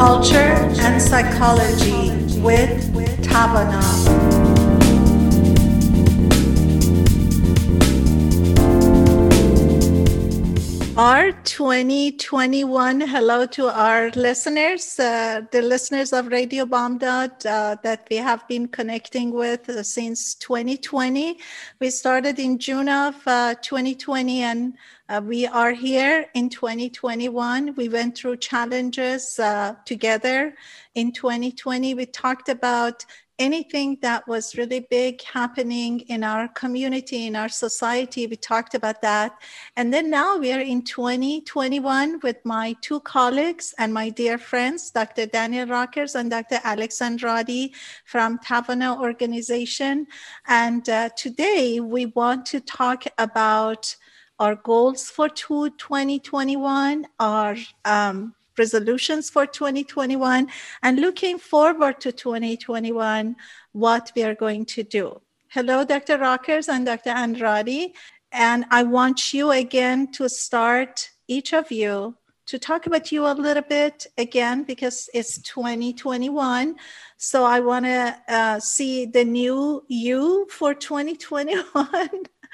culture, and psychology with Tavana. Our 2021 hello to our listeners, uh, the listeners of Radio Bamdad uh, that we have been connecting with uh, since 2020. We started in June of 2020 uh, and uh, we are here in 2021. We went through challenges uh, together in 2020. We talked about anything that was really big happening in our community, in our society. We talked about that. And then now we are in 2021 with my two colleagues and my dear friends, Dr. Daniel Rockers and Dr. Alex Andrade from Tavana Organization. And uh, today we want to talk about our goals for 2021, our um, resolutions for 2021 and looking forward to 2021, what we are going to do. Hello, Dr. Rockers and Dr. Andrade. And I want you again to start, each of you, to talk about you a little bit again because it's 2021. So I want to uh, see the new you for 2021.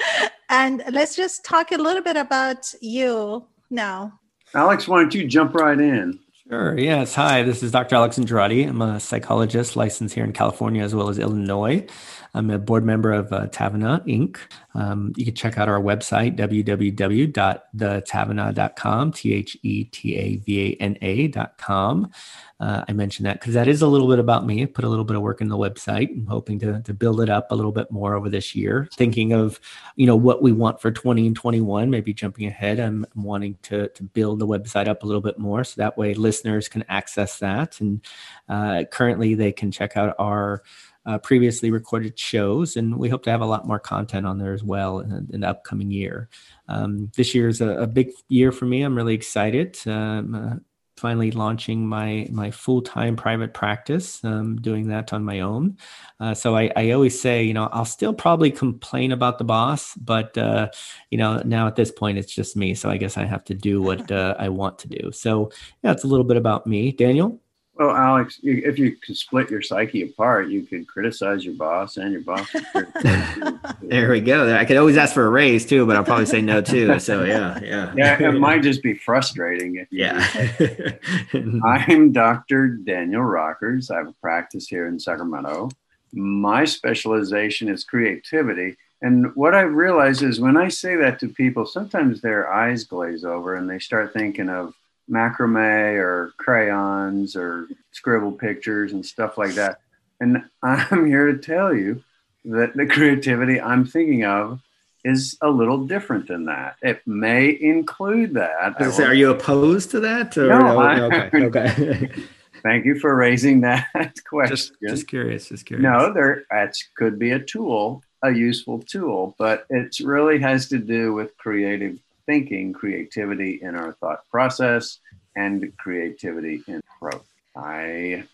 and let's just talk a little bit about you now. Alex, why don't you jump right in? Sure. Yes. Hi, this is Dr. Alex Andrade. I'm a psychologist licensed here in California as well as Illinois. I'm a board member of uh, Tavana Inc. Um, you can check out our website, www.thetavana.com, T H E T A V A N A.com. Uh, I mentioned that because that is a little bit about me. I put a little bit of work in the website. I'm hoping to, to build it up a little bit more over this year. Thinking of, you know, what we want for 20 and 21, maybe jumping ahead. I'm, wanting to, to build the website up a little bit more so that way listeners can access that. And uh, currently they can check out our uh, previously recorded shows, and we hope to have a lot more content on there as well in, in the upcoming year. Um, this year is a, a, big year for me. I'm really excited. Um, uh, finally launching my my full-time private practice um, doing that on my own uh, so I, I always say you know i'll still probably complain about the boss but uh, you know now at this point it's just me so i guess i have to do what uh, i want to do so yeah it's a little bit about me daniel well, Alex, if you could split your psyche apart, you could criticize your boss and your boss. there we go. I could always ask for a raise too, but I'll probably say no too. So yeah, yeah. Yeah, it might just be frustrating. If yeah. I'm Dr. Daniel Rockers. I have a practice here in Sacramento. My specialization is creativity. And what I realize is when I say that to people, sometimes their eyes glaze over and they start thinking of macrame or crayons or scribble pictures and stuff like that. And I'm here to tell you that the creativity I'm thinking of is a little different than that. It may include that. Say, are you opposed to that? Or no, I, okay. okay. Thank you for raising that question. Just, just curious. Just curious. No, there that could be a tool, a useful tool, but it really has to do with creative thinking, creativity in our thought process, and creativity in growth. I,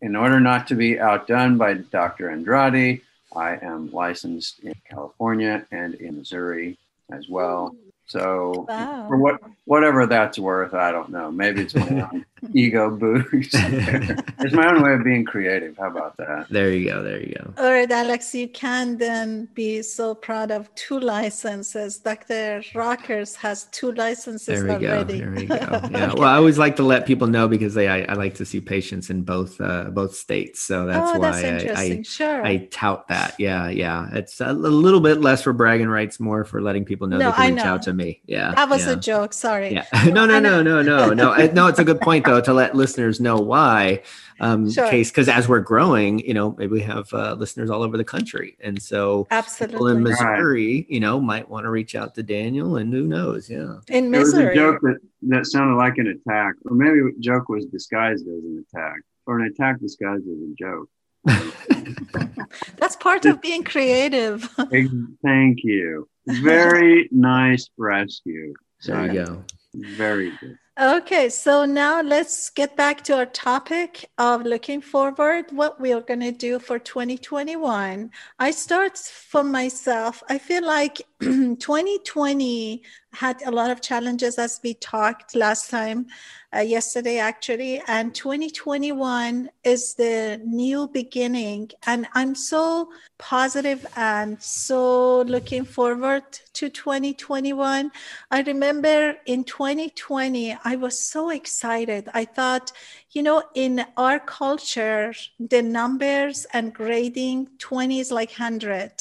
in order not to be outdone by Dr. Andrade, I am licensed in California and in Missouri as well. So wow. for what whatever that's worth, I don't know. Maybe it's my own ego boost. it's my own way of being creative. How about that? There you go. There you go. All right, Alex, you can then be so proud of two licenses. Dr. Rockers has two licenses there we already. Go. There we go. Yeah. okay. Well, I always like to let people know because they, I, I like to see patients in both uh, both states. So that's oh, why that's I, I, sure. I tout that. Yeah, yeah. It's a little bit less for bragging rights, more for letting people know no, they can reach out to me. Yeah. That was yeah. a joke. Sorry. Yeah. no, no, no, no, no, no. No, it's a good point though to let listeners know why. Um, sure. case because as we're growing, you know, maybe we have uh, listeners all over the country, and so absolutely people in Missouri, right. you know, might want to reach out to Daniel, and who knows, yeah. In Missouri, there was a joke that that sounded like an attack, or maybe a joke was disguised as an attack, or an attack disguised as a joke. That's part of being creative. Thank you. Very nice rescue. There you go. Very good. Okay, so now let's get back to our topic of looking forward, what we are going to do for 2021. I start for myself. I feel like 2020 had a lot of challenges as we talked last time uh, yesterday actually and 2021 is the new beginning and i'm so positive and so looking forward to 2021 i remember in 2020 i was so excited. I thought you know in our culture the numbers and grading 20 is like 100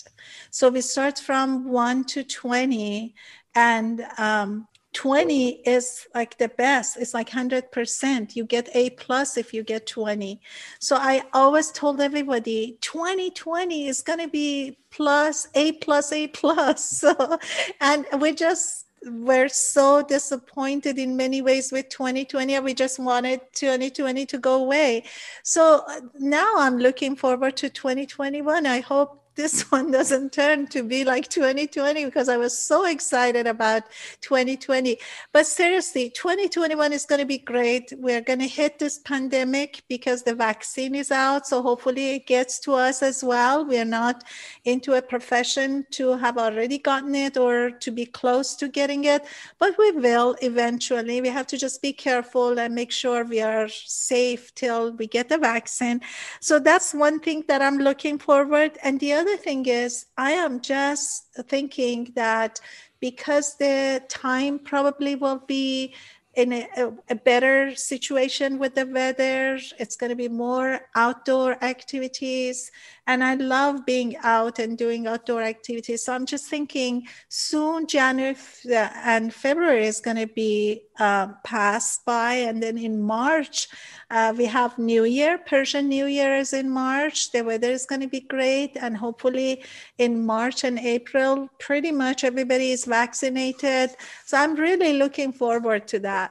so we start from 1 to 20 and um, 20 is like the best. It's like 100% you get a plus if you get 20 so i always told everybody 2020 is going to be plus a plus a plus. So, and we just were so disappointed in many ways with 2020 we just wanted 2020 to go away. So uh, now i'm looking forward to 2021 i hope this one doesn't turn to be like 2020 because I was so excited about 2020. But seriously, 2021 is going to be great. We're going to hit this pandemic because the vaccine is out. So hopefully it gets to us as well. We're not into a profession to have already gotten it or to be close to getting it, but we will eventually. We have to just be careful and make sure we are safe till we get the vaccine. So that's one thing that I'm looking forward. And the other other thing is, I am just thinking that because the time probably will be in a, a, better situation with the weather. It's going to be more outdoor activities. And I love being out and doing outdoor activities. So I'm just thinking soon January and February is going to be uh, passed by. And then in March, uh, we have New Year. Persian New Year is in March. The weather is going to be great. And hopefully in March and April, pretty much everybody is vaccinated. So I'm really looking forward to that.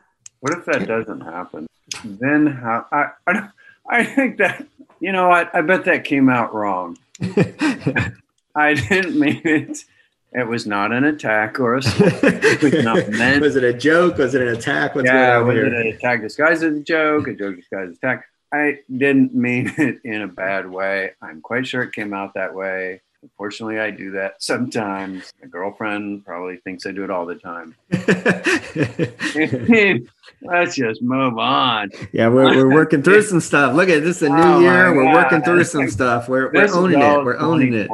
What if that doesn't happen? Then how? I, I, I think that you know, I, I bet that came out wrong. I didn't mean it. It was not an attack or a it was not meant. was it a joke? Was it an attack? What's yeah, was here? it an attack disguised as a joke? A joke disguised as attack? I didn't mean it in a bad way. I'm quite sure it came out that way. Unfortunately, I do that sometimes. My girlfriend probably thinks I do it all the time. Let's just move on. Yeah, we're, we're working through some stuff. Look at this, a new oh year. We're working through some stuff. We're, we're owning it. We're owning it.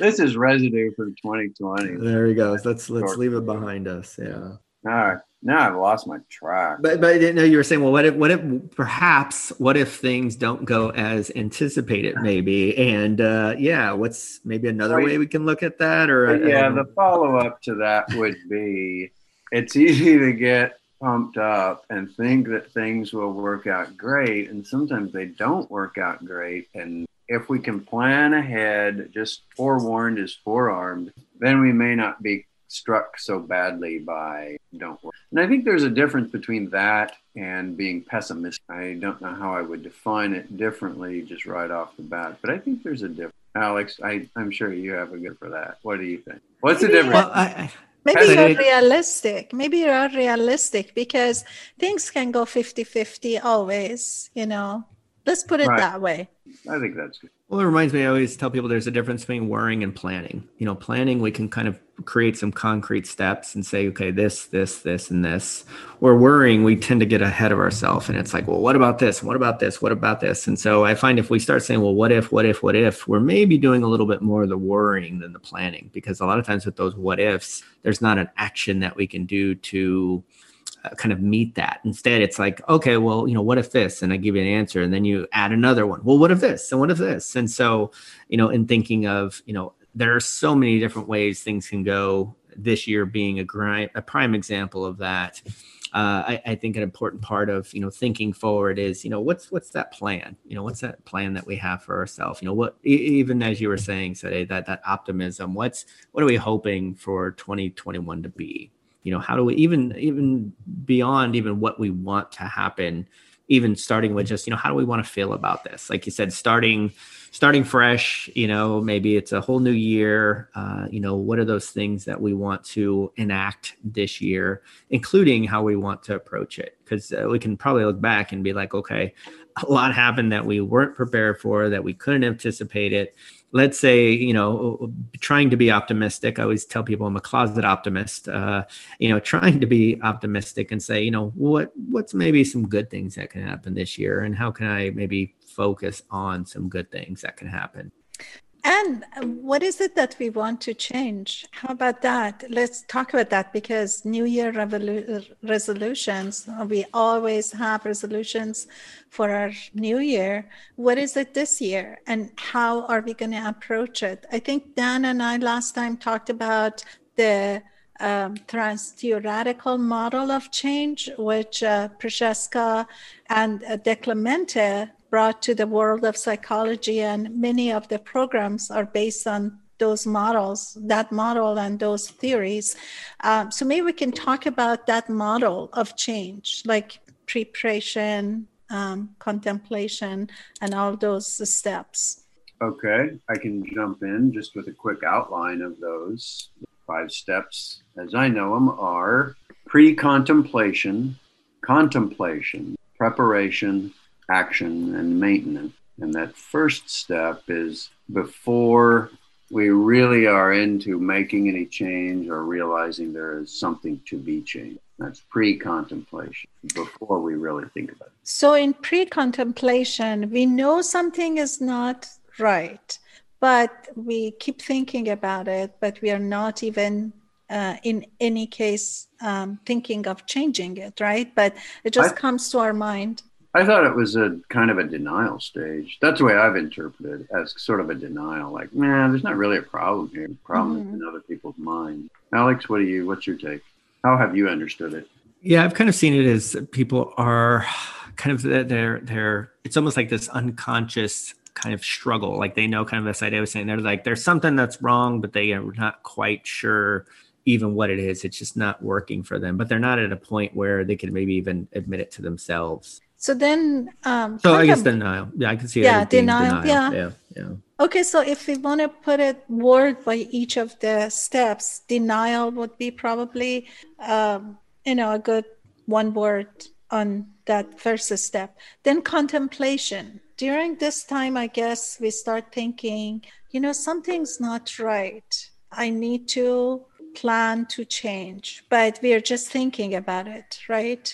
This is residue from 2020. There he goes. Let's let's leave it behind us. Yeah. All right now I've lost my track. But but no, you were saying, well, what if what if perhaps what if things don't go as anticipated, maybe? And uh, yeah, what's maybe another way we can look at that? Or yeah, the follow up to that would be it's easy to get pumped up and think that things will work out great, and sometimes they don't work out great. And if we can plan ahead, just forewarned is forearmed, then we may not be struck so badly by don't work. And I think there's a difference between that and being pessimistic. I don't know how I would define it differently just right off the bat, but I think there's a difference. Alex, I, I'm sure you have a good for that. What do you think? What's maybe, the difference? Well, I, I, maybe you're realistic. Maybe you're realistic because things can go 50 50 always, you know. Let's put it right. that way. I think that's good. Well, it reminds me, I always tell people there's a difference between worrying and planning. You know, planning, we can kind of create some concrete steps and say, okay, this, this, this, and this. Where worrying, we tend to get ahead of ourselves. And it's like, well, what about this? What about this? What about this? And so I find if we start saying, well, what if, what if, what if, we're maybe doing a little bit more of the worrying than the planning. Because a lot of times with those what ifs, there's not an action that we can do to kind of meet that. Instead, it's like, okay, well, you know, what if this? And I give you an answer, and then you add another one. Well, what if this? And what if this? And so, you know, in thinking of, you know, there are so many different ways things can go. This year being a, a prime example of that. Uh, I, I, think an important part of you know thinking forward is you know what's what's that plan you know what's that plan that we have for ourselves you know what even as you were saying today that that optimism what's what are we hoping for 2021 to be you know how do we even even beyond even what we want to happen even starting with just you know how do we want to feel about this? Like you said starting starting fresh you know maybe it's a whole new year uh, you know what are those things that we want to enact this year including how we want to approach it? Because uh, we can probably look back and be like okay a lot happened that we weren't prepared for that we couldn't anticipate it let's say you know trying to be optimistic. I always tell people i'm a closet optimist uh, you know trying to be optimistic and say you know what what's maybe some good things that can happen this year and how can i maybe focus on some good things that can happen and what is it that we want to change? How about that? Let's talk about that because New Year revolu- resolutions, we always have resolutions for our new year. What is it this year? And how are we going to approach it? I think Dan and I last time talked about the um, trans-theoretical model of change, which uh, Prochaska and uh, DiClemente brought to the world of psychology, and many of the programs are based on those models, that model, and those theories. Um, so maybe we can talk about that model of change, like preparation, um, contemplation, and all those steps. Okay, I can jump in just with a quick outline of those. Five steps, as I know them, are pre contemplation, contemplation, preparation, action and maintenance. And that first step is before we really are into making any change or realizing there is something to be changed. That's pre contemplation before we really think about it. So, in pre contemplation, we know something is not right, but we keep thinking about it, but we are not even uh, in any case um, thinking of changing it, right? But it just I, comes to our mind. I thought it was a kind of a denial stage. That's the way I've interpreted it as sort of a denial. Like, man, there's not really a problem here. The problem mm-hmm. is in other people's minds. Alex, what do you? What's your take? How have you understood it? Yeah, I've kind of seen it as people are kind of they're they're. It's almost like this unconscious kind of struggle. Like they know kind of this idea I was saying. They're like there's something that's wrong, but they are not quite sure even what it is. It's just not working for them. But they're not at a point where they can maybe even admit it to themselves. So then, um, so I guess denial. Yeah, I can see. Yeah, denial, denial. Yeah. yeah, yeah. Okay, so if we want to put it word by each of the steps, denial would be probably, um, you know, a good one word on that first step. Then contemplation. During this time, I guess we start thinking, you know, something's not right. I need to plan to change, but we are just thinking about it, right?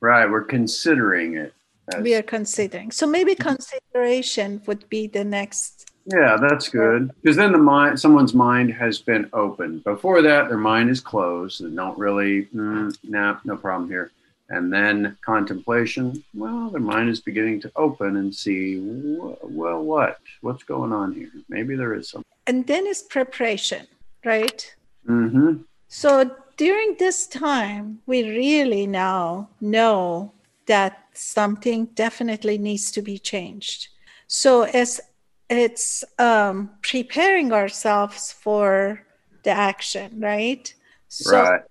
Right. We're considering it. We are considering. So maybe consideration would be the next. Yeah, that's good. Because then the mind, someone's mind has been opened. Before that, their mind is closed. They don't really, mm, nah, no problem here. And then contemplation, well, their mind is beginning to open and see, well, what? What's going on here? Maybe there is something. And then is preparation, right? Mm-hmm. So during this time, we really now know that something definitely needs to be changed. So as it's um, preparing ourselves for the action, right? So right.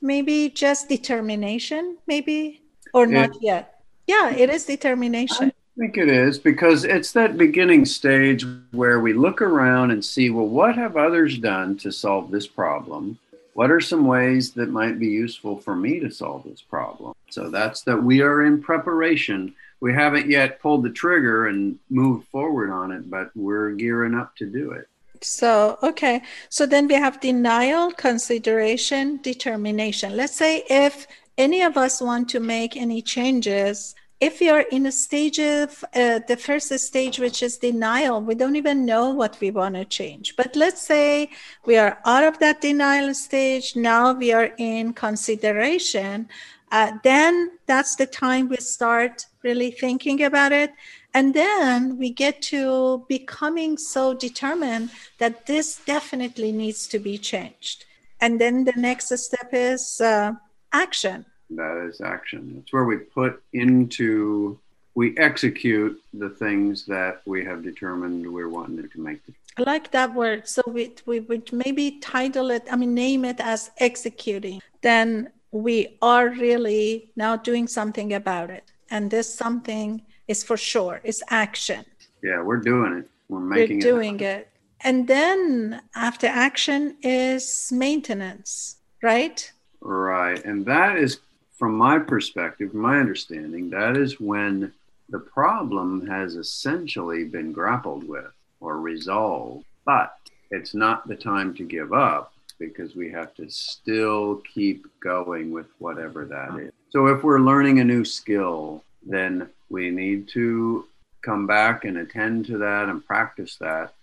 maybe just determination, maybe, or it, not yet. Yeah, it is determination. I think it is because it's that beginning stage where we look around and see, well, what have others done to solve this problem? What are some ways that might be useful for me to solve this problem? So that's that we are in preparation. We haven't yet pulled the trigger and moved forward on it, but we're gearing up to do it. So, okay. So then we have denial, consideration, determination. Let's say if any of us want to make any changes if we are in a stage of uh, the first stage, which is denial, we don't even know what we want to change. But let's say we are out of that denial stage. Now we are in consideration. Uh, then that's the time we start really thinking about it. And then we get to becoming so determined that this definitely needs to be changed. And then the next step is uh, action that is action. It's where we put into, we execute the things that we have determined we're wanting to make. I like that word. So we, we would maybe title it, I mean, name it as executing. Then we are really now doing something about it. And this something is for sure, is action. Yeah, we're doing it. We're making we're doing it. it. And then after action is maintenance, right? Right. And that is from my perspective, my understanding, that is when the problem has essentially been grappled with or resolved. But it's not the time to give up because we have to still keep going with whatever that is. So if we're learning a new skill, then we need to come back and attend to that and practice that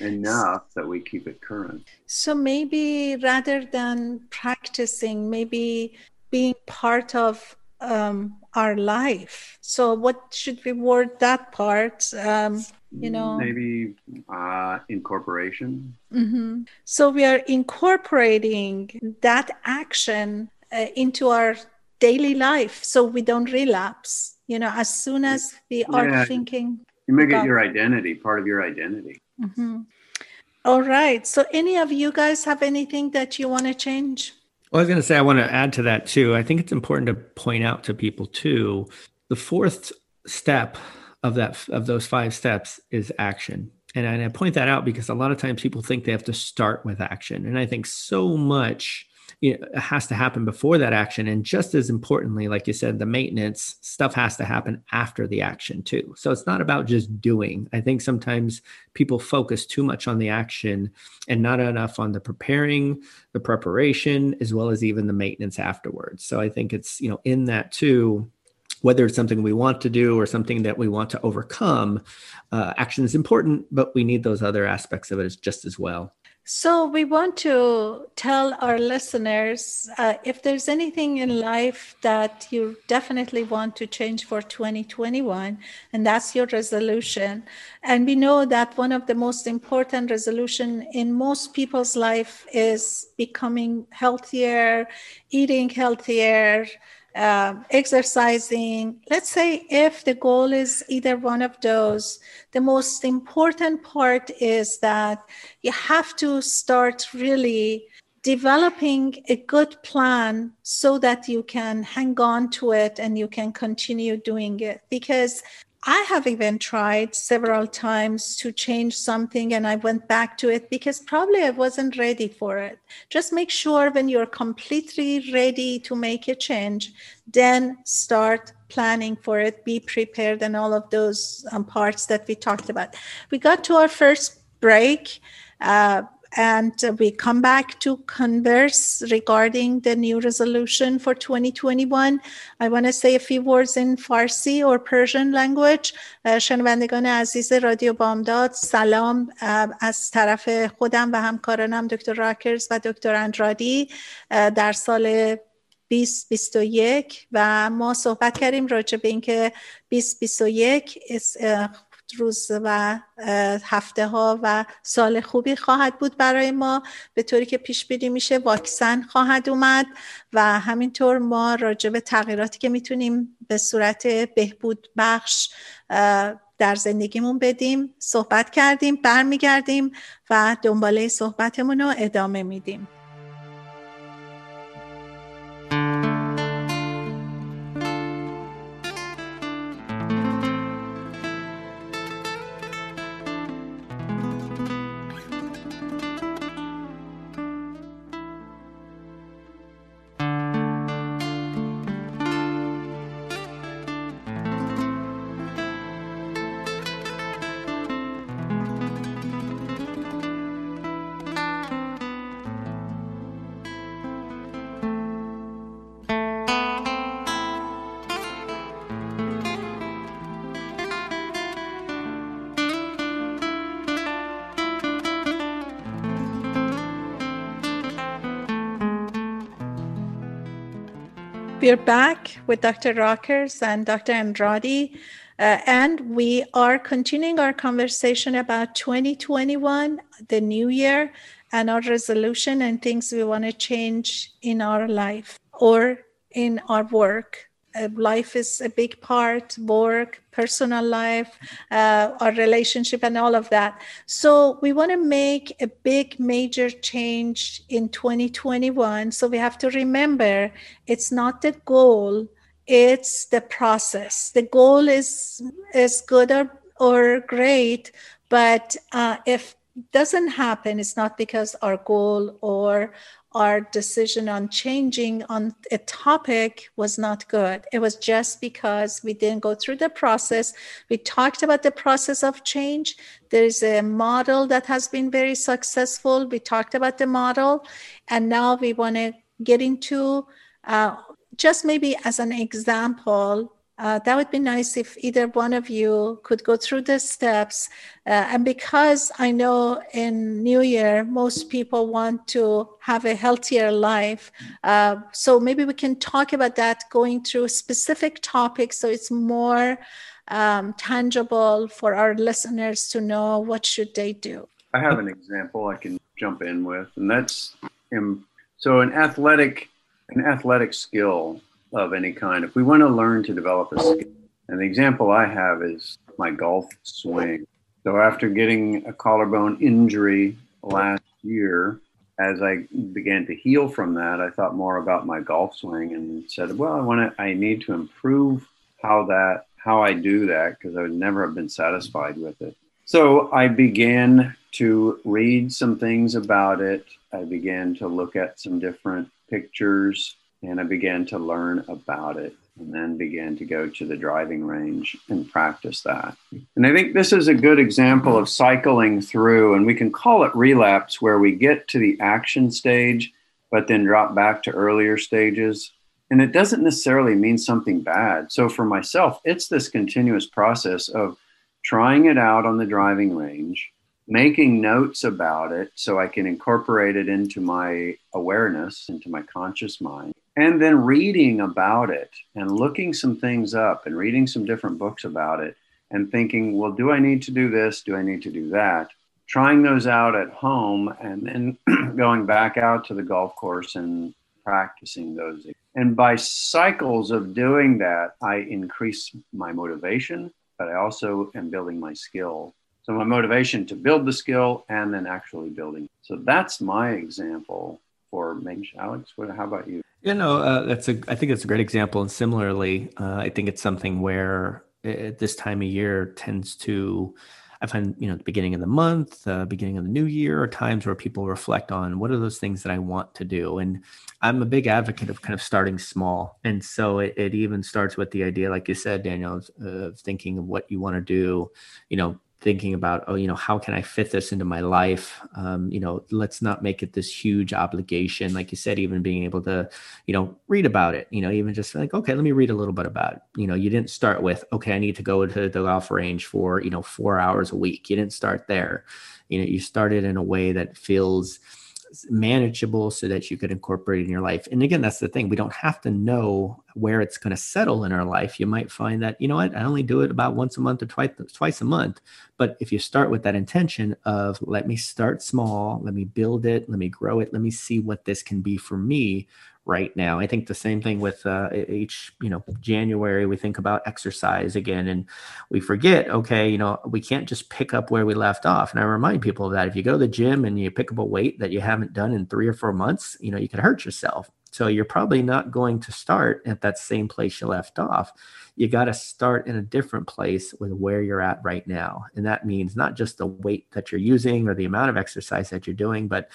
enough that we keep it current. So maybe rather than practicing, maybe being part of um, our life. So what should we word that part? Um, you know, maybe uh, incorporation. Mm-hmm. So we are incorporating that action uh, into our daily life, so we don't relapse. You know, as soon as we are yeah. thinking, you make it your identity, part of your identity. Mm-hmm. All right. So, any of you guys have anything that you want to change? Well, I was going to say, I want to add to that too. I think it's important to point out to people too the fourth step of that of those five steps is action. And I point that out because a lot of times people think they have to start with action. And I think so much you know, has to happen before that action. And just as importantly, like you said, the maintenance stuff has to happen after the action too. So it's not about just doing. I think sometimes people focus too much on the action and not enough on the preparing, the preparation, as well as even the maintenance afterwards. So I think it's, you know, in that too whether it's something we want to do or something that we want to overcome, uh, action is important, but we need those other aspects of it just as well. So, we want to tell our listeners uh, if there's anything in life that you definitely want to change for 2021, and that's your resolution. And we know that one of the most important resolution in most people's life is becoming healthier, eating healthier, uh, exercising. Let's say if the goal is either one of those, the most important part is that you have to start really developing a good plan so that you can hang on to it and you can continue doing it because I have even tried several times to change something and I went back to it because probably I wasn't ready for it. Just make sure when you're completely ready to make a change, then start planning for it, be prepared, and all of those um, parts that we talked about. We got to our first break. Uh, and we come back to converse regarding the new resolution for 2021. I want to say a few words in Farsi or Persian language. شنوندگان عزیز رادیو بامداد سلام از طرف خودم و همکارانم دکتر راکرز و دکتر اندرادی در سال 2021 و ما صحبت کردیم راجع به اینکه 2021 روز و هفته ها و سال خوبی خواهد بود برای ما. به طوری که پیش بینی میشه واکسن خواهد اومد و همینطور ما راجع به تغییراتی که می‌تونیم به صورت بهبود بخش در زندگیمون بدیم صحبت کردیم برمیگردیم و دنباله صحبتمون رو ادامه میدیم. We're back with Dr. Rockers and Dr. Andrade, uh, and we are continuing our conversation about 2021, the new year, and our resolution and things we want to change in our life or in our work uh, life is a big part work personal life uh, our relationship and all of that. So we want to make a big major change in 2021 so we have to remember it's not the goal it's the process. The goal is is good or, or great but uh, if doesn't happen, it's not because our goal or our decision on changing on a topic was not good. It was just because we didn't go through the process. We talked about the process of change. There's a model that has been very successful. We talked about the model, and now we want to get into uh, just maybe as an example uh, that would be nice if either one of you could go through the steps. Uh, and because I know in New Year, most people want to have a healthier life. Uh, so maybe we can talk about that going through specific topics so it's more um, tangible for our listeners to know what should they do. I have an example I can jump in with, and that's um, so an athletic, an athletic skill of any kind, if we want to learn to develop a skill, and the example I have is my golf swing. So after getting a collarbone injury last year, as I began to heal from that, I thought more about my golf swing and said, well, I want to, I need to improve how that, how I do that because I would never have been satisfied with it. So I began to read some things about it. I began to look at some different pictures and I began to learn about it and then began to go to the driving range and practice that. And I think this is a good example of cycling through, and we can call it relapse, where we get to the action stage, but then drop back to earlier stages. And it doesn't necessarily mean something bad. So for myself, it's this continuous process of trying it out on the driving range, making notes about it so I can incorporate it into my awareness, into my conscious mind and then reading about it and looking some things up and reading some different books about it and thinking, well, do I need to do this? Do I need to do that? Trying those out at home and then going back out to the golf course and practicing those. And by cycles of doing that, I increase my motivation, but I also am building my skill. So my motivation to build the skill and then actually building. So that's my example for Mensch. Alex, what, how about you? You know, uh, that's a. I think it's a great example, and similarly, uh, I think it's something where at this time of year tends to. I find you know the beginning of the month, uh, beginning of the new year, are times where people reflect on what are those things that I want to do, and I'm a big advocate of kind of starting small, and so it, it even starts with the idea, like you said, Daniel, of thinking of what you want to do, you know, thinking about oh you know how can i fit this into my life? Um, you know let's not make it this huge obligation like you said even being able to you know read about it you know even just like okay let me read a little bit about it. You know you didn't start with okay i need to go to the golf range for you know four hours a week. You didn't start there. You know you started in a way that feels manageable so that you could incorporate it in your life. And again, that's the thing. We don't have to know where it's going to settle in our life. You might find that, you know what, I only do it about once a month or twice twice a month. But if you start with that intention of let me start small, let me build it, let me grow it, let me see what this can be for me right now. I think the same thing with uh, each, you know, January, we think about exercise again and we forget, okay, you know, we can't just pick up where we left off. And I remind people of that if you go to the gym and you pick up a weight that you haven't done in three or four months, you know, you could hurt yourself. So you're probably not going to start at that same place you left off. You got to start in a different place with where you're at right now. And that means not just the weight that you're using or the amount of exercise that you're doing, but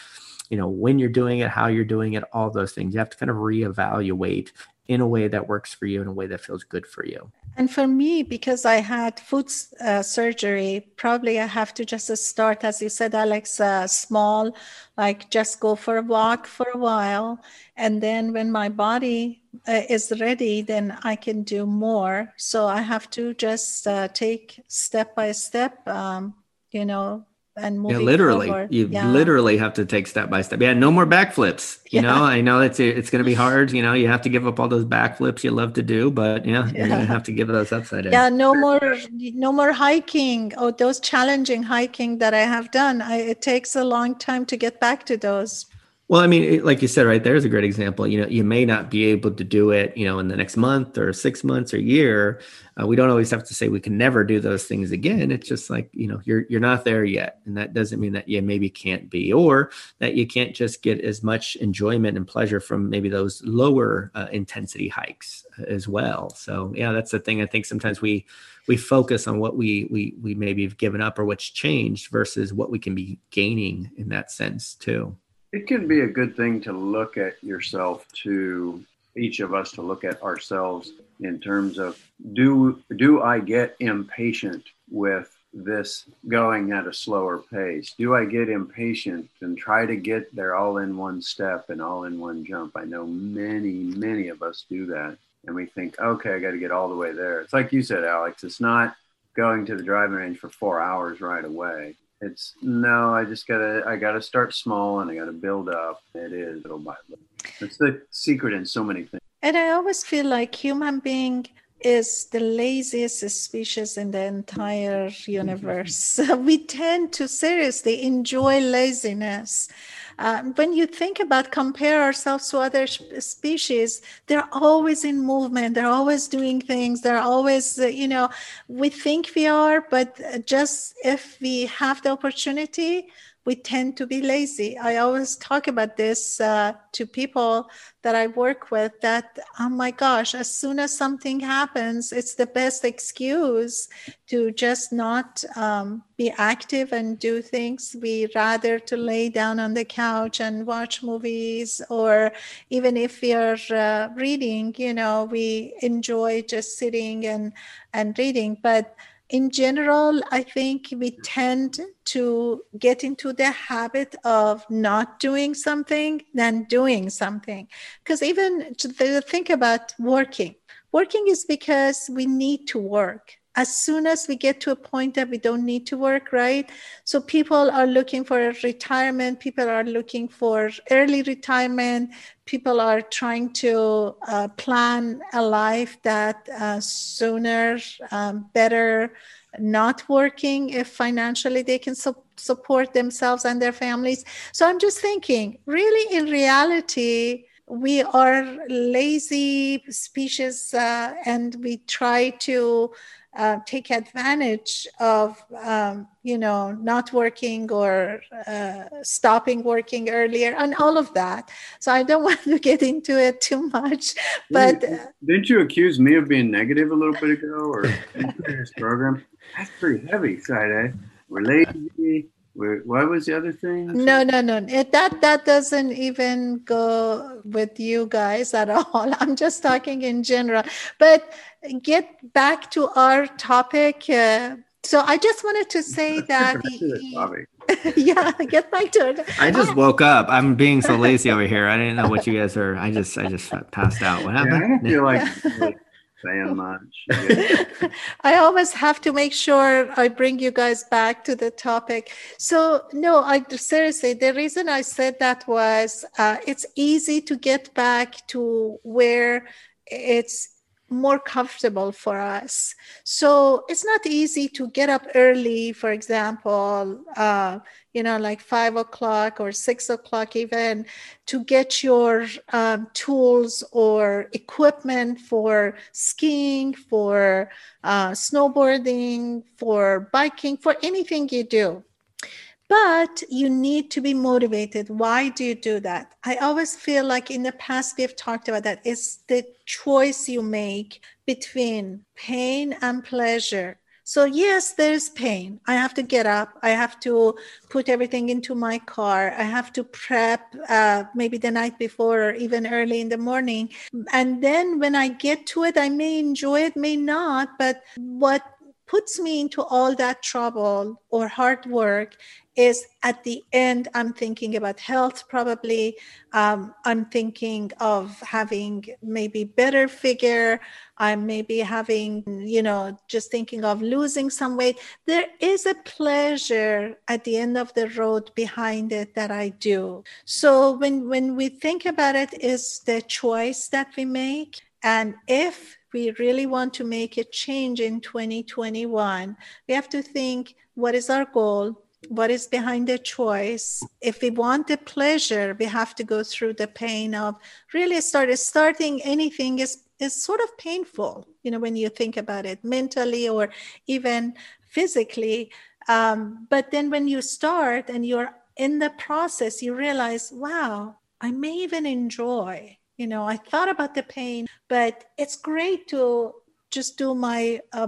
you know when you're doing it how you're doing it all those things. You have to kind of reevaluate in a way that works for you in a way that feels good for you. And for me because i had foot uh, surgery probably i have to just start as you said alex uh, small like just go for a walk for a while. And then when my body uh, is ready then i can do more. So i have to just uh, take step by step um, you know and moving yeah, literally. forward. you yeah. literally have to take step by step. Yeah no more backflips. You yeah. know i know it's it's going to be hard you know you have to give up all those backflips you love to do but yeah, you're going to have to give those upside down. Yeah no more no more hiking. Or oh, those challenging hiking that i have done I, it takes a long time to get back to those Well, I mean, like you said, right there's a great example. You know, you may not be able to do it, you know, in the next month or six months or year. Uh, we don't always have to say we can never do those things again. It's just like you know, you're you're not there yet, and that doesn't mean that you maybe can't be, or that you can't just get as much enjoyment and pleasure from maybe those lower uh, intensity hikes uh, as well. So yeah, that's the thing. I think sometimes we we focus on what we we we maybe have given up or what's changed versus what we can be gaining in that sense too it can be a good thing to look at yourself to each of us to look at ourselves in terms of do do I get impatient with this going at a slower pace? Do I get impatient and try to get there all in one step and all in one jump? I know many, many of us do that. And we think, okay, I got to get all the way there. It's like you said, Alex, it's not going to the driving range for four hours right away it's no i just gotta i gotta start small and i gotta build up. It is by little it's the secret in so many things. And i always feel like human being is the laziest species in the entire universe. We tend to seriously enjoy laziness um, when you think about compare ourselves to other species, they're always in movement. They're always doing things. They're always, uh, you know, we think we are, but just if we have the opportunity, we tend to be lazy. I always talk about this uh, to people that I work with that, oh my gosh, as soon as something happens, it's the best excuse to just not um, be active and do things. We rather to lay down on the couch and watch movies, or even if we are uh, reading, you know, we enjoy just sitting and, and reading. But in general, I think we tend to get into the habit of not doing something than doing something. Because even to think about working, working is because we need to work as soon as we get to a point that we don't need to work, right? So people are looking for retirement, people are looking for early retirement, people are trying to uh, plan a life that uh, sooner, um, better, not working if financially they can su- support themselves and their families. So I'm just thinking, really, in reality, we are lazy species uh, and we try to uh, take advantage of um, you know not working or uh, stopping working earlier and all of that. So i don't want to get into it too much but uh, didn't you accuse me of being negative a little bit ago or this program? That's pretty heavy side eh? we're lazy what was the other thing? No, no, no. It, that that doesn't even go with you guys at all. I'm just talking in general. But get back to our topic. Uh, so I just wanted to say that. yeah, get back to it. I just woke up. I'm being so lazy over here. I didn't know what you guys are. I just I just passed out. What happened? Yeah, I don't feel like saying much. I always have to make sure I bring you guys back to the topic. So, no, I seriously, the reason I said that was uh, it's easy to get back to where it's more comfortable for us. So it's not easy to get up early, for example, uh, you know, like five o'clock or six o'clock, even to get your um, tools or equipment for skiing, for uh, snowboarding, for biking, for anything you do but you need to be motivated. Why do you do that? I always feel like in the past we've talked about that. It's the choice you make between pain and pleasure. So, yes, there's pain. I have to get up. I have to put everything into my car. I have to prep uh, maybe the night before or even early in the morning. And then when I get to it, I may enjoy it, may not. But what puts me into all that trouble or hard work is at the end i'm thinking about health probably. Um, i'm thinking of having maybe better figure. I'm maybe having you know just thinking of losing some weight. There is a pleasure at the end of the road behind it that i do. So when when we think about it is the choice that we make. And if we really want to make a change in 2021, we have to think what is our goal? What is behind the choice. If we want the pleasure we have to go through the pain of really start starting anything is is sort of painful you know when you think about it mentally or even physically. Um, but then when you start and you're in the process you realize wow i may even enjoy you know i thought about the pain but it's great to just do my uh,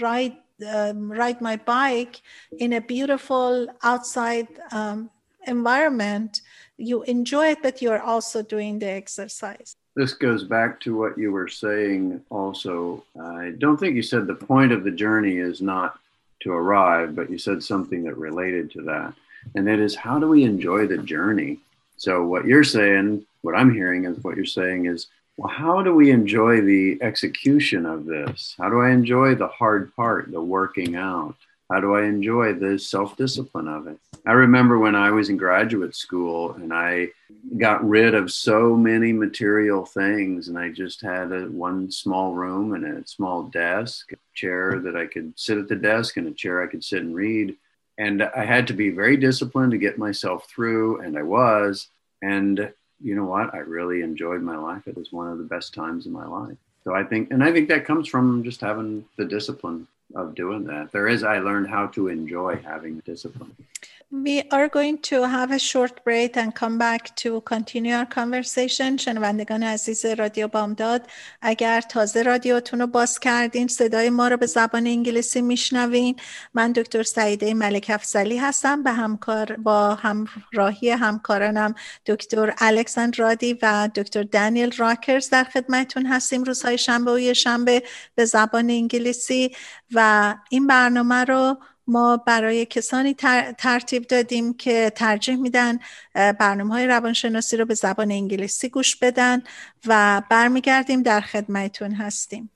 ride um, ride my bike in a beautiful outside um, environment you enjoy it but you're also doing the exercise. This goes back to what you were saying also. I don't think you said the point of the journey is not to arrive but you said something that related to that. And it is how do we enjoy the journey? So what you're saying what i'm hearing is what you're saying is well, how do we enjoy the execution of this? How do I enjoy the hard part, the working out? How do I enjoy the self discipline of it? I remember when I was in graduate school and I got rid of so many material things, and I just had a, one small room and a small desk, a chair that I could sit at the desk, and a chair I could sit and read. And I had to be very disciplined to get myself through, and I was. And you know what? I really enjoyed my life. It was one of the best times in my life. So I think, and I think that comes from just having the discipline of doing that. There is, I learned how to enjoy having discipline. We are going to have a short break and come back to continue our conversation. شنوندگان عزیز رادیو بامداد اگر تازه رادیوتون رو باز کردین صدای ما رو به زبان انگلیسی میشنوین من دکتر سعیده ملک افزلی هستم به همکار با همراهی همکارانم دکتر الکساندر رادی و دکتر دانیل راکرز در خدمتتون هستیم روزهای شنبه و شنبه به زبان انگلیسی و این برنامه رو ما برای کسانی ترتیب دادیم که ترجیح میدن برنامه های روانشناسی رو به زبان انگلیسی گوش بدن و برمیگردیم در خدمتون هستیم.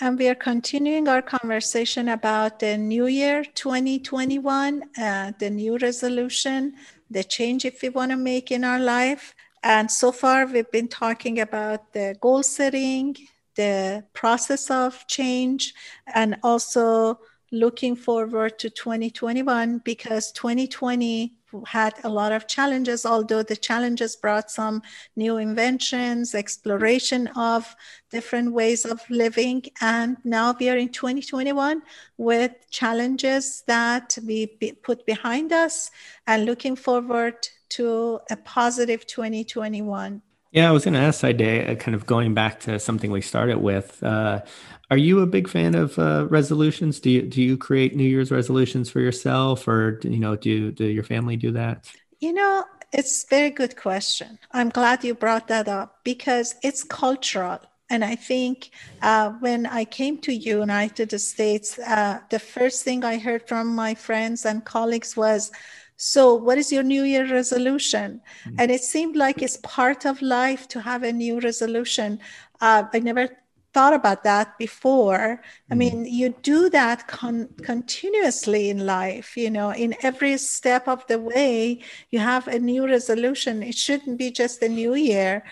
And we are continuing our conversation about the new year 2021, uh, the new resolution, the change if we want to make in our life. And so far, we've been talking about the goal setting, the process of change, and also looking forward to 2021 because 2020 had a lot of challenges, although the challenges brought some new inventions, exploration of different ways of living. And now we are in 2021 with challenges that we put behind us and looking forward to a positive 2021. Yeah, I was going to ask Saide, uh, kind of going back to something we started with. Uh, are you a big fan of uh, resolutions? Do you do you create New Year's resolutions for yourself, or you know, do do your family do that? You know, it's a very good question. I'm glad you brought that up because it's cultural. And I think uh, when I came to United States, uh, the first thing I heard from my friends and colleagues was, "So, what is your New Year resolution?" Mm-hmm. And it seemed like it's part of life to have a new resolution. Uh, I never thought about that before. I Mm. mean, you do that con- continuously in life, you know, in every step of the way, you have a new resolution. It shouldn't be just a new year.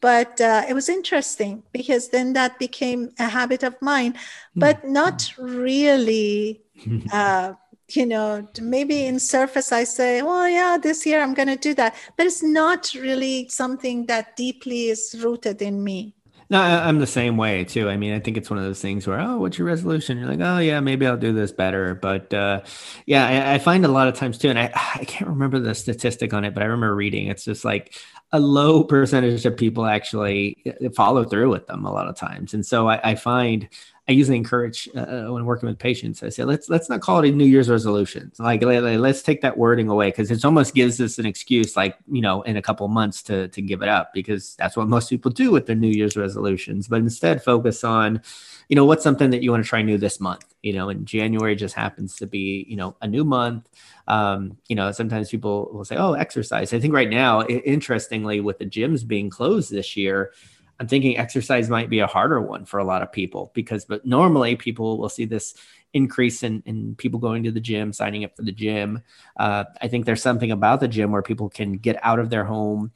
But uh, it was interesting because then that became a habit of mine, but not really. Uh, you know, maybe in surface I say, well, yeah, this year I'm going to do that, but it's not really something that deeply is rooted in me. No, I- I'm the same way too. I mean, I think it's one of those things where, oh, what's your resolution? You're like, oh yeah, maybe I'll do this better. But uh, yeah, I, I find a lot of times too, and I, I can't remember the statistic on it, but I remember reading it's just like a low percentage of people actually uh, follow through with them a lot of times. And so I, I find I usually encourage uh, when working with patients. I say let's let's not call it a New Year's resolutions. Like let, us take that wording away because it almost gives us an excuse, like you know, in a couple months to to give it up because that's what most people do with their New Year's resolutions. But instead, focus on, you know, what's something that you want to try new this month. You know, and January just happens to be you know a new month. Um, you know, sometimes people will say, "Oh, exercise." I think right now, interestingly, with the gyms being closed this year. I'm thinking exercise might be a harder one for a lot of people because, but normally people will see this increase in, in people going to the gym, signing up for the gym. Uh, I think there's something about the gym where people can get out of their home,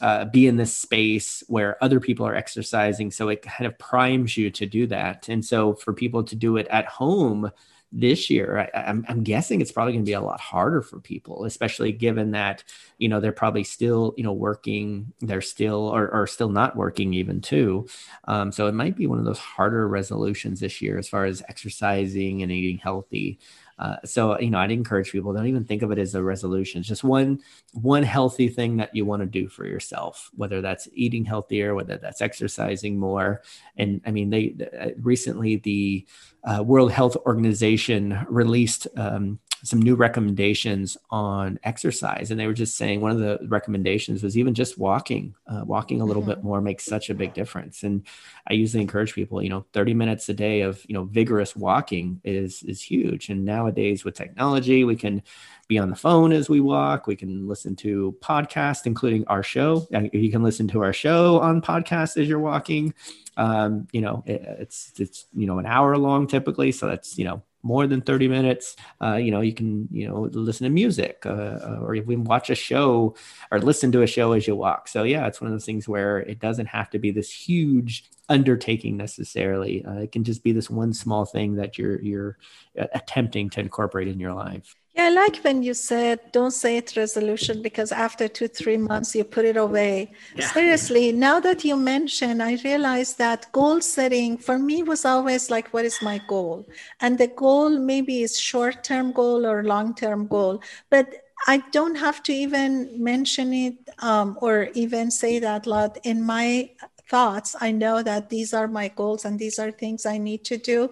uh, be in this space where other people are exercising. So it kind of primes you to do that. And so for people to do it at home, this year I, I'm, I'm guessing it's probably going to be a lot harder for people especially given that you know they're probably still you know working they're still or, or still not working even too. Um, so it might be one of those harder resolutions this year as far as exercising and eating healthy uh, so you know i'd encourage people don't even think of it as a resolution. It's just one one healthy thing that you want to do for yourself whether that's eating healthier whether that's exercising more. And i mean they uh, recently the uh, world health organization released um, some new recommendations on exercise. And they were just saying one of the recommendations was even just walking uh, walking a little Mhm. bit more makes such a big difference. And i usually encourage people you know 30 minutes a day of you know vigorous walking is is huge. And nowadays with technology we can be on the phone as we walk. We can listen to podcasts including our show. Uh, you can listen to our show on podcast as you're walking. Um, you know it, it's it's you know an hour long typically. So that's you know more than 30 minutes uh, you know you can you know listen to music uh, or even watch a show or listen to a show as you walk. So yeah it's one of those things where it doesn't have to be this huge undertaking necessarily. Uh, it can just be this one small thing that you're you're uh, attempting to incorporate in your life Yeah, I like when you said don't say it resolution because after two, three months you put it away. Yeah. Seriously, now that you mention, I realize that goal setting for me was always like, what is my goal? And the goal maybe is short term goal or long term goal. But I don't have to even mention it um, or even say that loud in my thoughts. I know that these are my goals and these are things I need to do.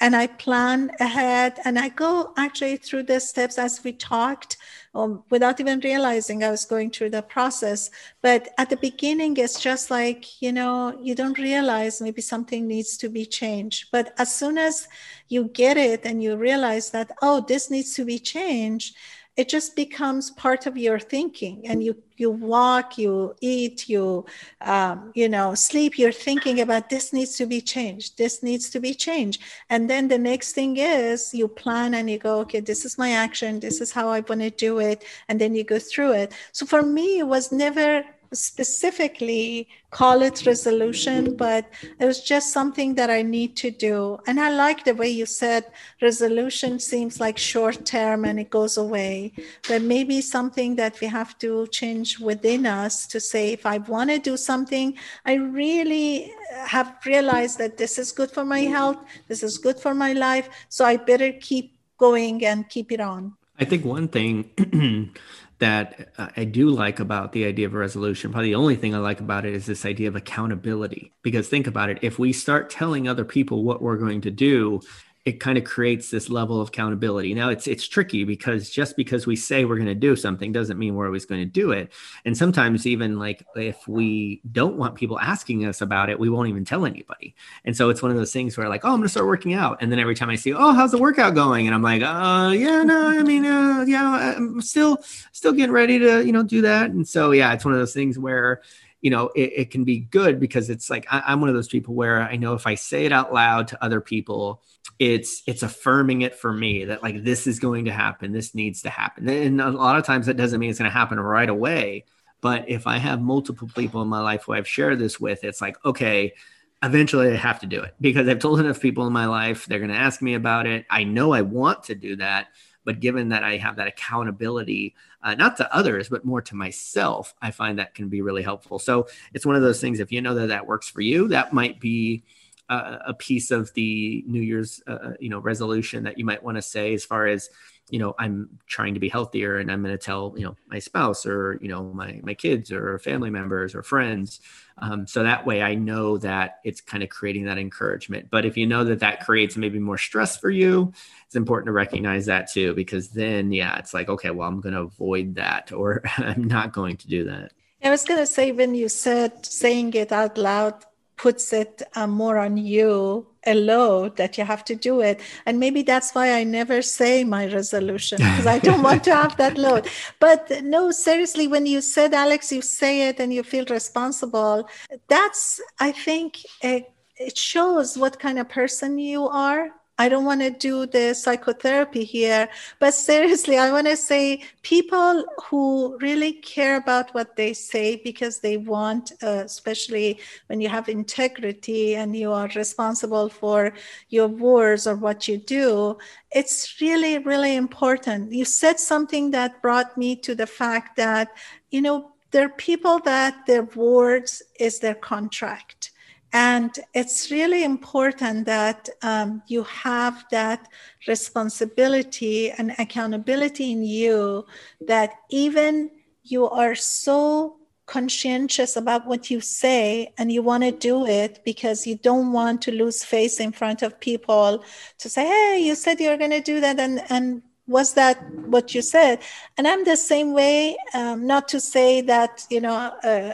And I plan ahead and I go actually through the steps as we talked um, without even realizing I was going through the process. But at the beginning, it's just like, you know, you don't realize maybe something needs to be changed. But as soon as you get it and you realize that, oh, this needs to be changed, it just becomes part of your thinking and you you walk you eat you um, you know sleep you're thinking about this needs to be changed this needs to be changed. And then the next thing is you plan and you go okay this is my action this is how i want to do it and then you go through it. So for me it was never specifically call it resolution, but it was just something that I need to do. And I like the way you said resolution seems like short term and it goes away, but maybe something that we have to change within us to say, if I want to do something, I really have realized that this is good for my health, this is good for my life. So I better keep going and keep it on. I think one thing that uh, I do like about the idea of a resolution, probably the only thing I like about it is this idea of accountability. Because think about it, if we start telling other people what we're going to do, it kind of creates this level of accountability. Now it's it's tricky because just because we say we're going to do something doesn't mean we're always going to do it. And sometimes even like if we don't want people asking us about it, we won't even tell anybody. And so it's one of those things where like, oh, I'm going to start working out, and then every time I see, oh, how's the workout going? And I'm like, uh, yeah, no, I mean, uh, yeah, I'm still still getting ready to you know do that. And so yeah, it's one of those things where you know, it, it can be good because it's like I, I'm one of those people where I know if I say it out loud to other people, it's it's affirming it for me that like this is going to happen, this needs to happen. And a lot of times that doesn't mean it's going to happen right away. But if I have multiple people in my life who I've shared this with, it's like, okay, eventually I have to do it because I've told enough people in my life, they're going to ask me about it. I know I want to do that. But given that I have that accountability, uh, not to others, but more to myself, I find that can be really helpful. So it's one of those things. If you know that that works for you, that might be uh, a piece of the New Year's, uh, you know, resolution that you might want to say as far as you know i'm trying to be healthier and i'm going to tell you know my spouse or you know my my kids or family members or friends um, so that way i know that it's kind of creating that encouragement. But if you know that that creates maybe more stress for you it's important to recognize that too because then yeah it's like okay well i'm going to avoid that or i'm not going to do that. I was going to say when you said saying it out loud puts it uh, more on you a load that you have to do it. And maybe that's why i never say my resolution because i don't want to have that load. But no seriously when you said alex you say it and you feel responsible that's i think a, it shows what kind of person you are I don't want to do the psychotherapy here, but seriously, I want to say people who really care about what they say because they want, uh, especially when you have integrity and you are responsible for your words or what you do, it's really, really important. You said something that brought me to the fact that, you know, there are people that their words is their contract and it's really important that um, you have that responsibility and accountability in you that even you are so conscientious about what you say and you want to do it because you don't want to lose face in front of people to say hey you said you're going to do that and and was that what you said? And i'm the same way um, not to say that you know uh,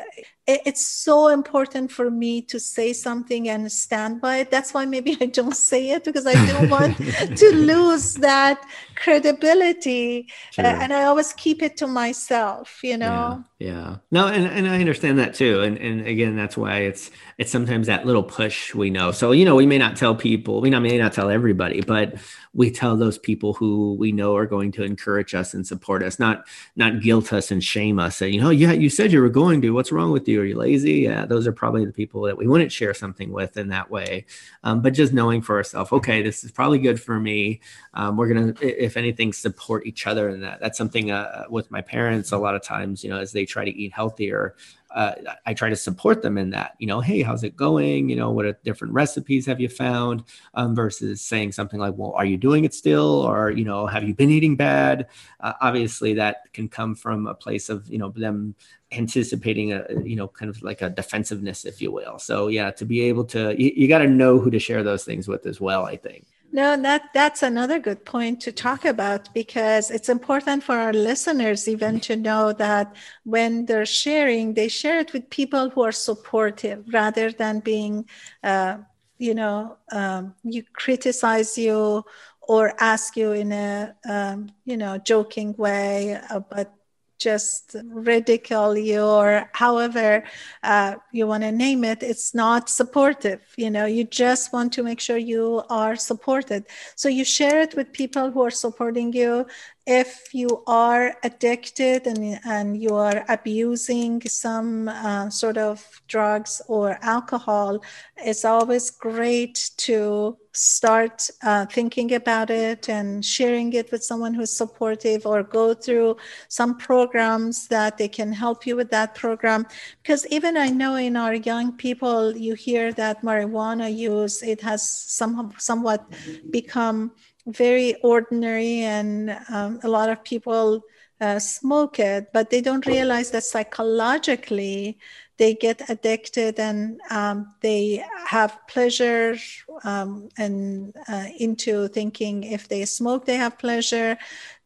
it's so important for me to say something and stand by it. That's why maybe I don't say it because I don't want to lose that credibility. Sure. Uh, and I always keep it to myself, you know? Yeah. yeah. No, and, and I understand that too. And, and again, that's why it's, it's sometimes that little push we know. So, you know, we may not tell people, we may not tell everybody, but we tell those people who we know are going to encourage us and support us, not, not guilt us and shame us. Say, you know, yeah, you said you were going to, what's wrong with you? Are you lazy? Yeah. Those are probably the people that we wouldn't share something with in that way. Um, but just knowing for ourselves, okay, this is probably good for me. Um, we're to, if anything, support each other in that. That's something uh, with my parents a lot of times, you know, as they try to eat healthier uh, I try to support them in that. You know, hey, how's it going? You know, what different recipes have you found? Um, versus saying something like, well, are you doing it still, or you know, have you been eating bad? Uh, obviously, that can come from a place of you know them anticipating a you know kind of like a defensiveness, if you will. So yeah, to be able to, you, you got to know who to share those things with as well. I think. No, that that's another good point to talk about because it's important for our listeners even to know that when they're sharing, they share it with people who are supportive rather than being, uh, you know, um, you criticize you or ask you in a, um, you know, joking way, uh, but just ridicule you or however uh, you want to name it it's not supportive you know you just want to make sure you are supported. So you share it with people who are supporting you if you are addicted and, and you are abusing some uh, sort of drugs or alcohol, it's always great to start uh, thinking about it and sharing it with someone who's supportive or go through some programs that they can help you with that program. Because even i know in our young people you hear that marijuana use it has some, somewhat become very ordinary and um, a lot of people uh, smoke it, but they don't realize that psychologically they get addicted and um, they have pleasure um, and uh, into thinking if they smoke they have pleasure.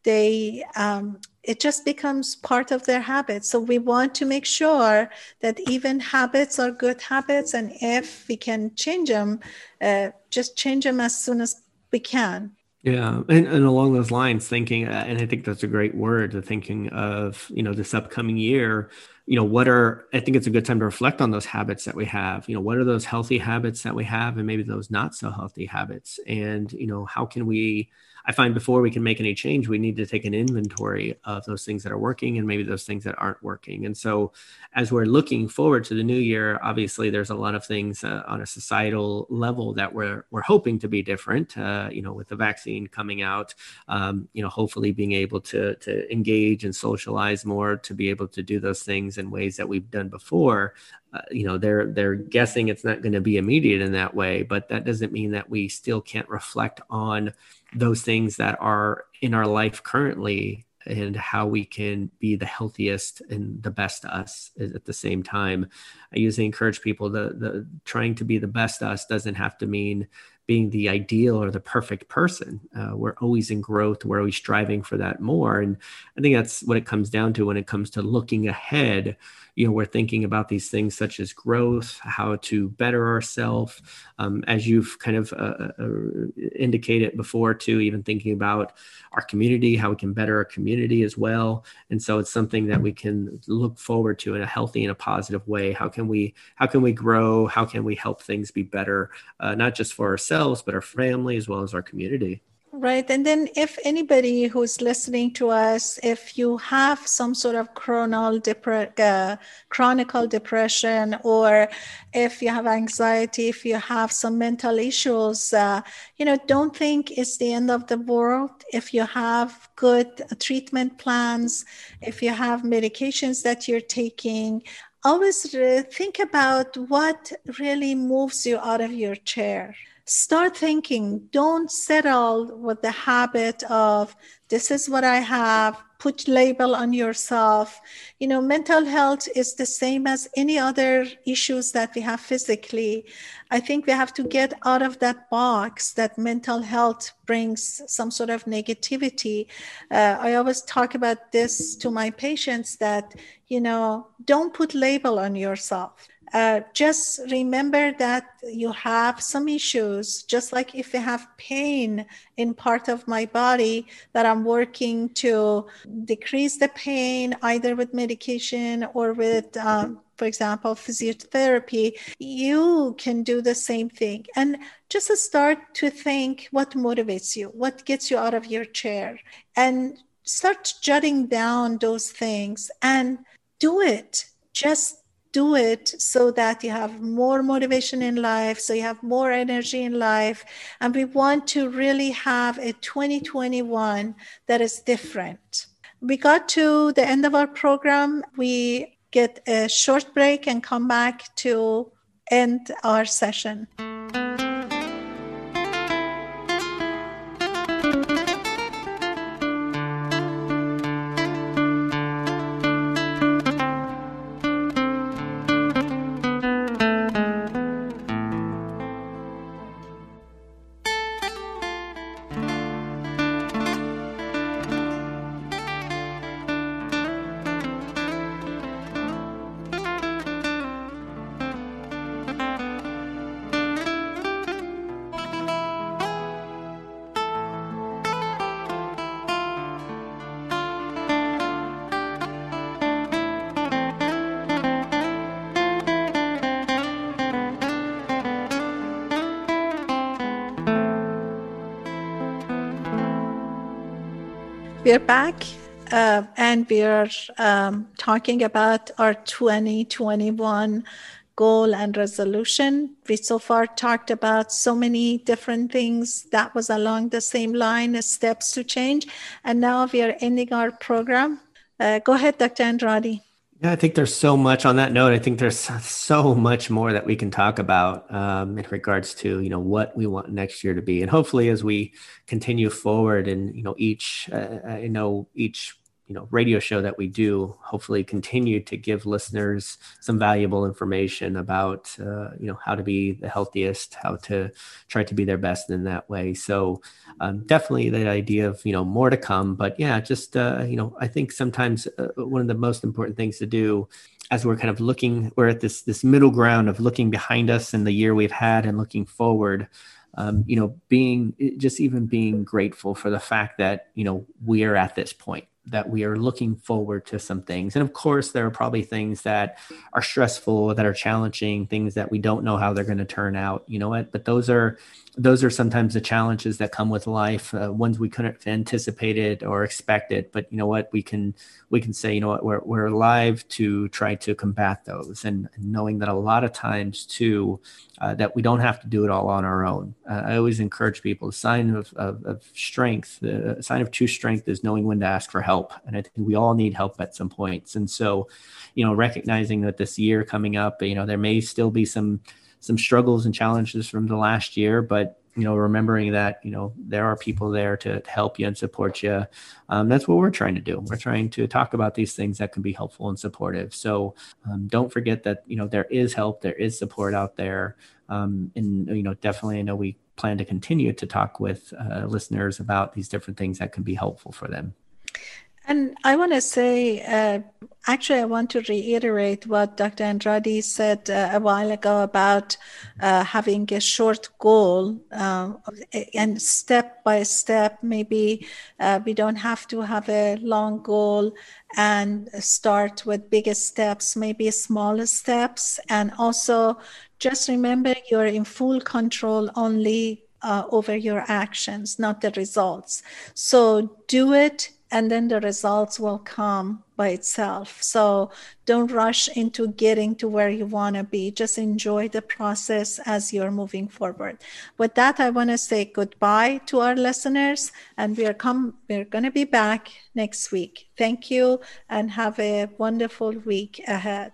They um, it just becomes part of their habits. So we want to make sure that even habits are good habits and if we can change them uh, just change them as soon as we can yeah, and, and along those lines, thinking, uh, and I think that's a great word, the thinking of you know this upcoming year. you know what are i think it's a good time to reflect on those habits that we have you know what are those healthy habits that we have and maybe those not so healthy habits and you know how can we I find before we can make any change, we need to take an inventory of those things that are working and maybe those things that aren't working. And so, as we're looking forward to the new year, obviously there's a lot of things uh, on a societal level that we're we're hoping to be different. Uh, you know, with the vaccine coming out, um, you know, hopefully being able to to engage and socialize more, to be able to do those things in ways that we've done before. Uh, you know they're they're guessing it's not going to be immediate in that way but that doesn't mean that we still can't reflect on those things that are in our life currently and how we can be the healthiest and the best us at the same time. I usually encourage people that the trying to be the best us doesn't have to mean being the ideal or the perfect person. Uh, we're always in growth. We're always striving for that more. And I think that's what it comes down to when it comes to looking ahead you know we're thinking about these things such as growth how to better ourselves um, as you've kind of uh, uh, indicated before too even thinking about our community how we can better our community as well and so it's something that we can look forward to in a healthy and a positive way how can we how can we grow how can we help things be better uh, not just for ourselves but our family as well as our community Right. And then, if anybody who's listening to us, if you have some sort of uh, chronic depression, or if you have anxiety, if you have some mental issues, uh, you know, don't think it's the end of the world. If you have good treatment plans, if you have medications that you're taking, always think about what really moves you out of your chair start thinking don't settle with the habit of this is what i have put label on yourself. You know mental health is the same as any other issues that we have physically. I think we have to get out of that box that mental health brings some sort of negativity. Uh, i always talk about this to my patients that you know don't put label on yourself uh, just remember that you have some issues, just like if you have pain in part of my body, that I'm working to decrease the pain either with medication or with, um, for example, physiotherapy. You can do the same thing. And just start to think what motivates you, what gets you out of your chair, and start jotting down those things and do it. Just do it so that you have more motivation in life, so you have more energy in life. And we want to really have a 2021 that is different. We got to the end of our program. We get a short break and come back to end our session. Back uh, and we're um, talking about our 2021 goal and resolution. We so far talked about so many different things that was along the same line steps to change. And now we are ending our program. Uh, go ahead, Dr. Andrade. Yeah, I think there's so much on that note. I think there's so much more that we can talk about um, in regards to you know what we want next year to be, and hopefully as we continue forward, and you know each uh, I know each you know radio show that we do hopefully continue to give listeners some valuable information about uh, you know how to be the healthiest how to try to be their best in that way. So um, definitely the idea of you know more to come. But yeah just uh, you know i think sometimes uh, one of the most important things to do as we're kind of looking we're at this this middle ground of looking behind us and the year we've had and looking forward um, you know being just even being grateful for the fact that you know we are at this point that we are looking forward to some things. And of course, there are probably things that are stressful, that are challenging, things that we don't know how they're going to turn out. You know what? But those are those are sometimes the challenges that come with life uh, ones we couldn't have anticipated or expected but you know what? We can we can say you know what? We're, we're alive to try to combat those and knowing that a lot of times too uh, that we don't have to do it all on our own. Uh, i always encourage people the sign of, of, of strength the sign of true strength is knowing when to ask for help and i think we all need help at some points. And so you know recognizing that this year coming up you know there may still be some some struggles and challenges from the last year, but you know, remembering that you know there are people there to, help you and support you. Um, that's what we're trying to do. We're trying to talk about these things that can be helpful and supportive. So um, don't forget that you know there is help, there is support out there, um, and you know definitely I know we plan to continue to talk with uh, listeners about these different things that can be helpful for them. And I want to say, uh, actually, I want to reiterate what Dr. Andrade said uh, a while ago about uh, having a short goal uh, and step by step. Maybe uh, we don't have to have a long goal and start with bigger steps, maybe smaller steps. And also, just remember you're in full control only uh, over your actions, not the results. So do it and then the results will come by itself. So don't rush into getting to where you want to be. Just enjoy the process as you're moving forward. With that, I want to say goodbye to our listeners, and we are come. We're going to be back next week. Thank you, and have a wonderful week ahead.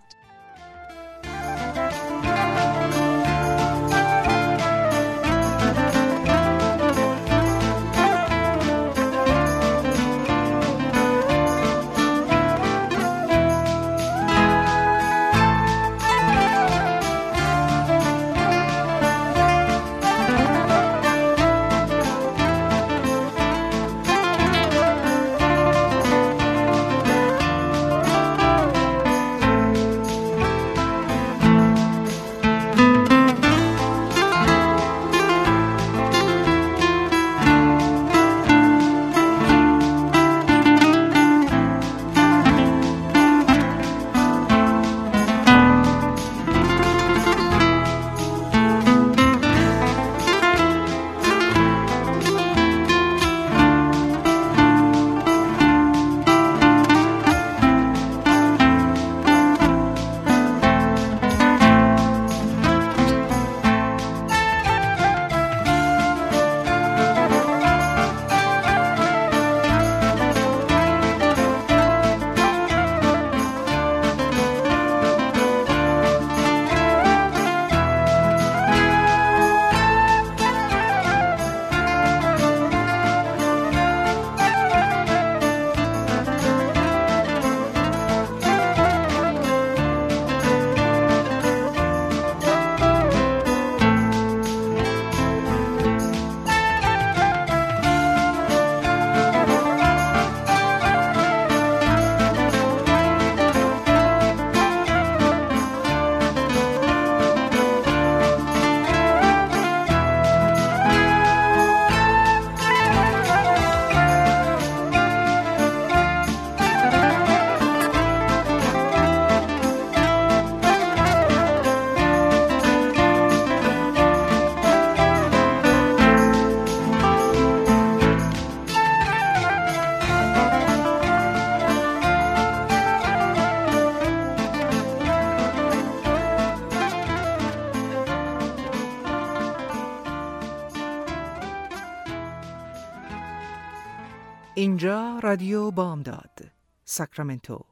رادیو بامداد ساکرامنتو.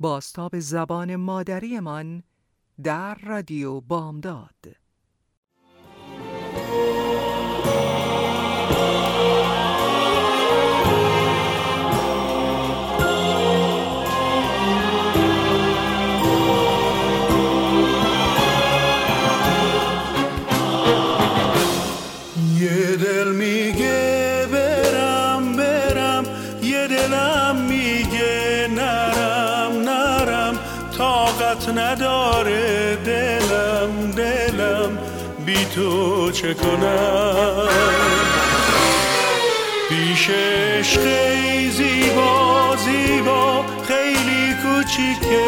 باستاب زبان مادریمان در رادیو بامداد تو چه کنم؟ پیش عشق زیبا زیبا خیلی کوچیکه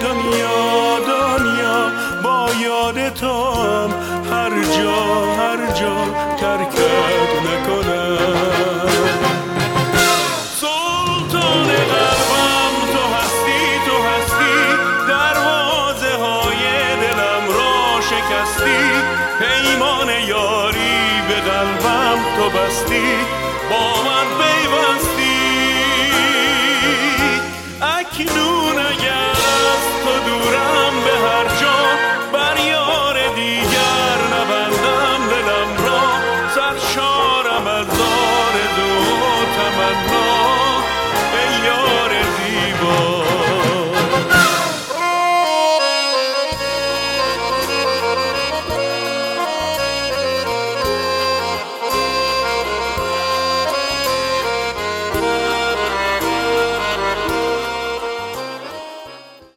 دنیا دنیا. با یاد تو هم هر جا هر جا ترکت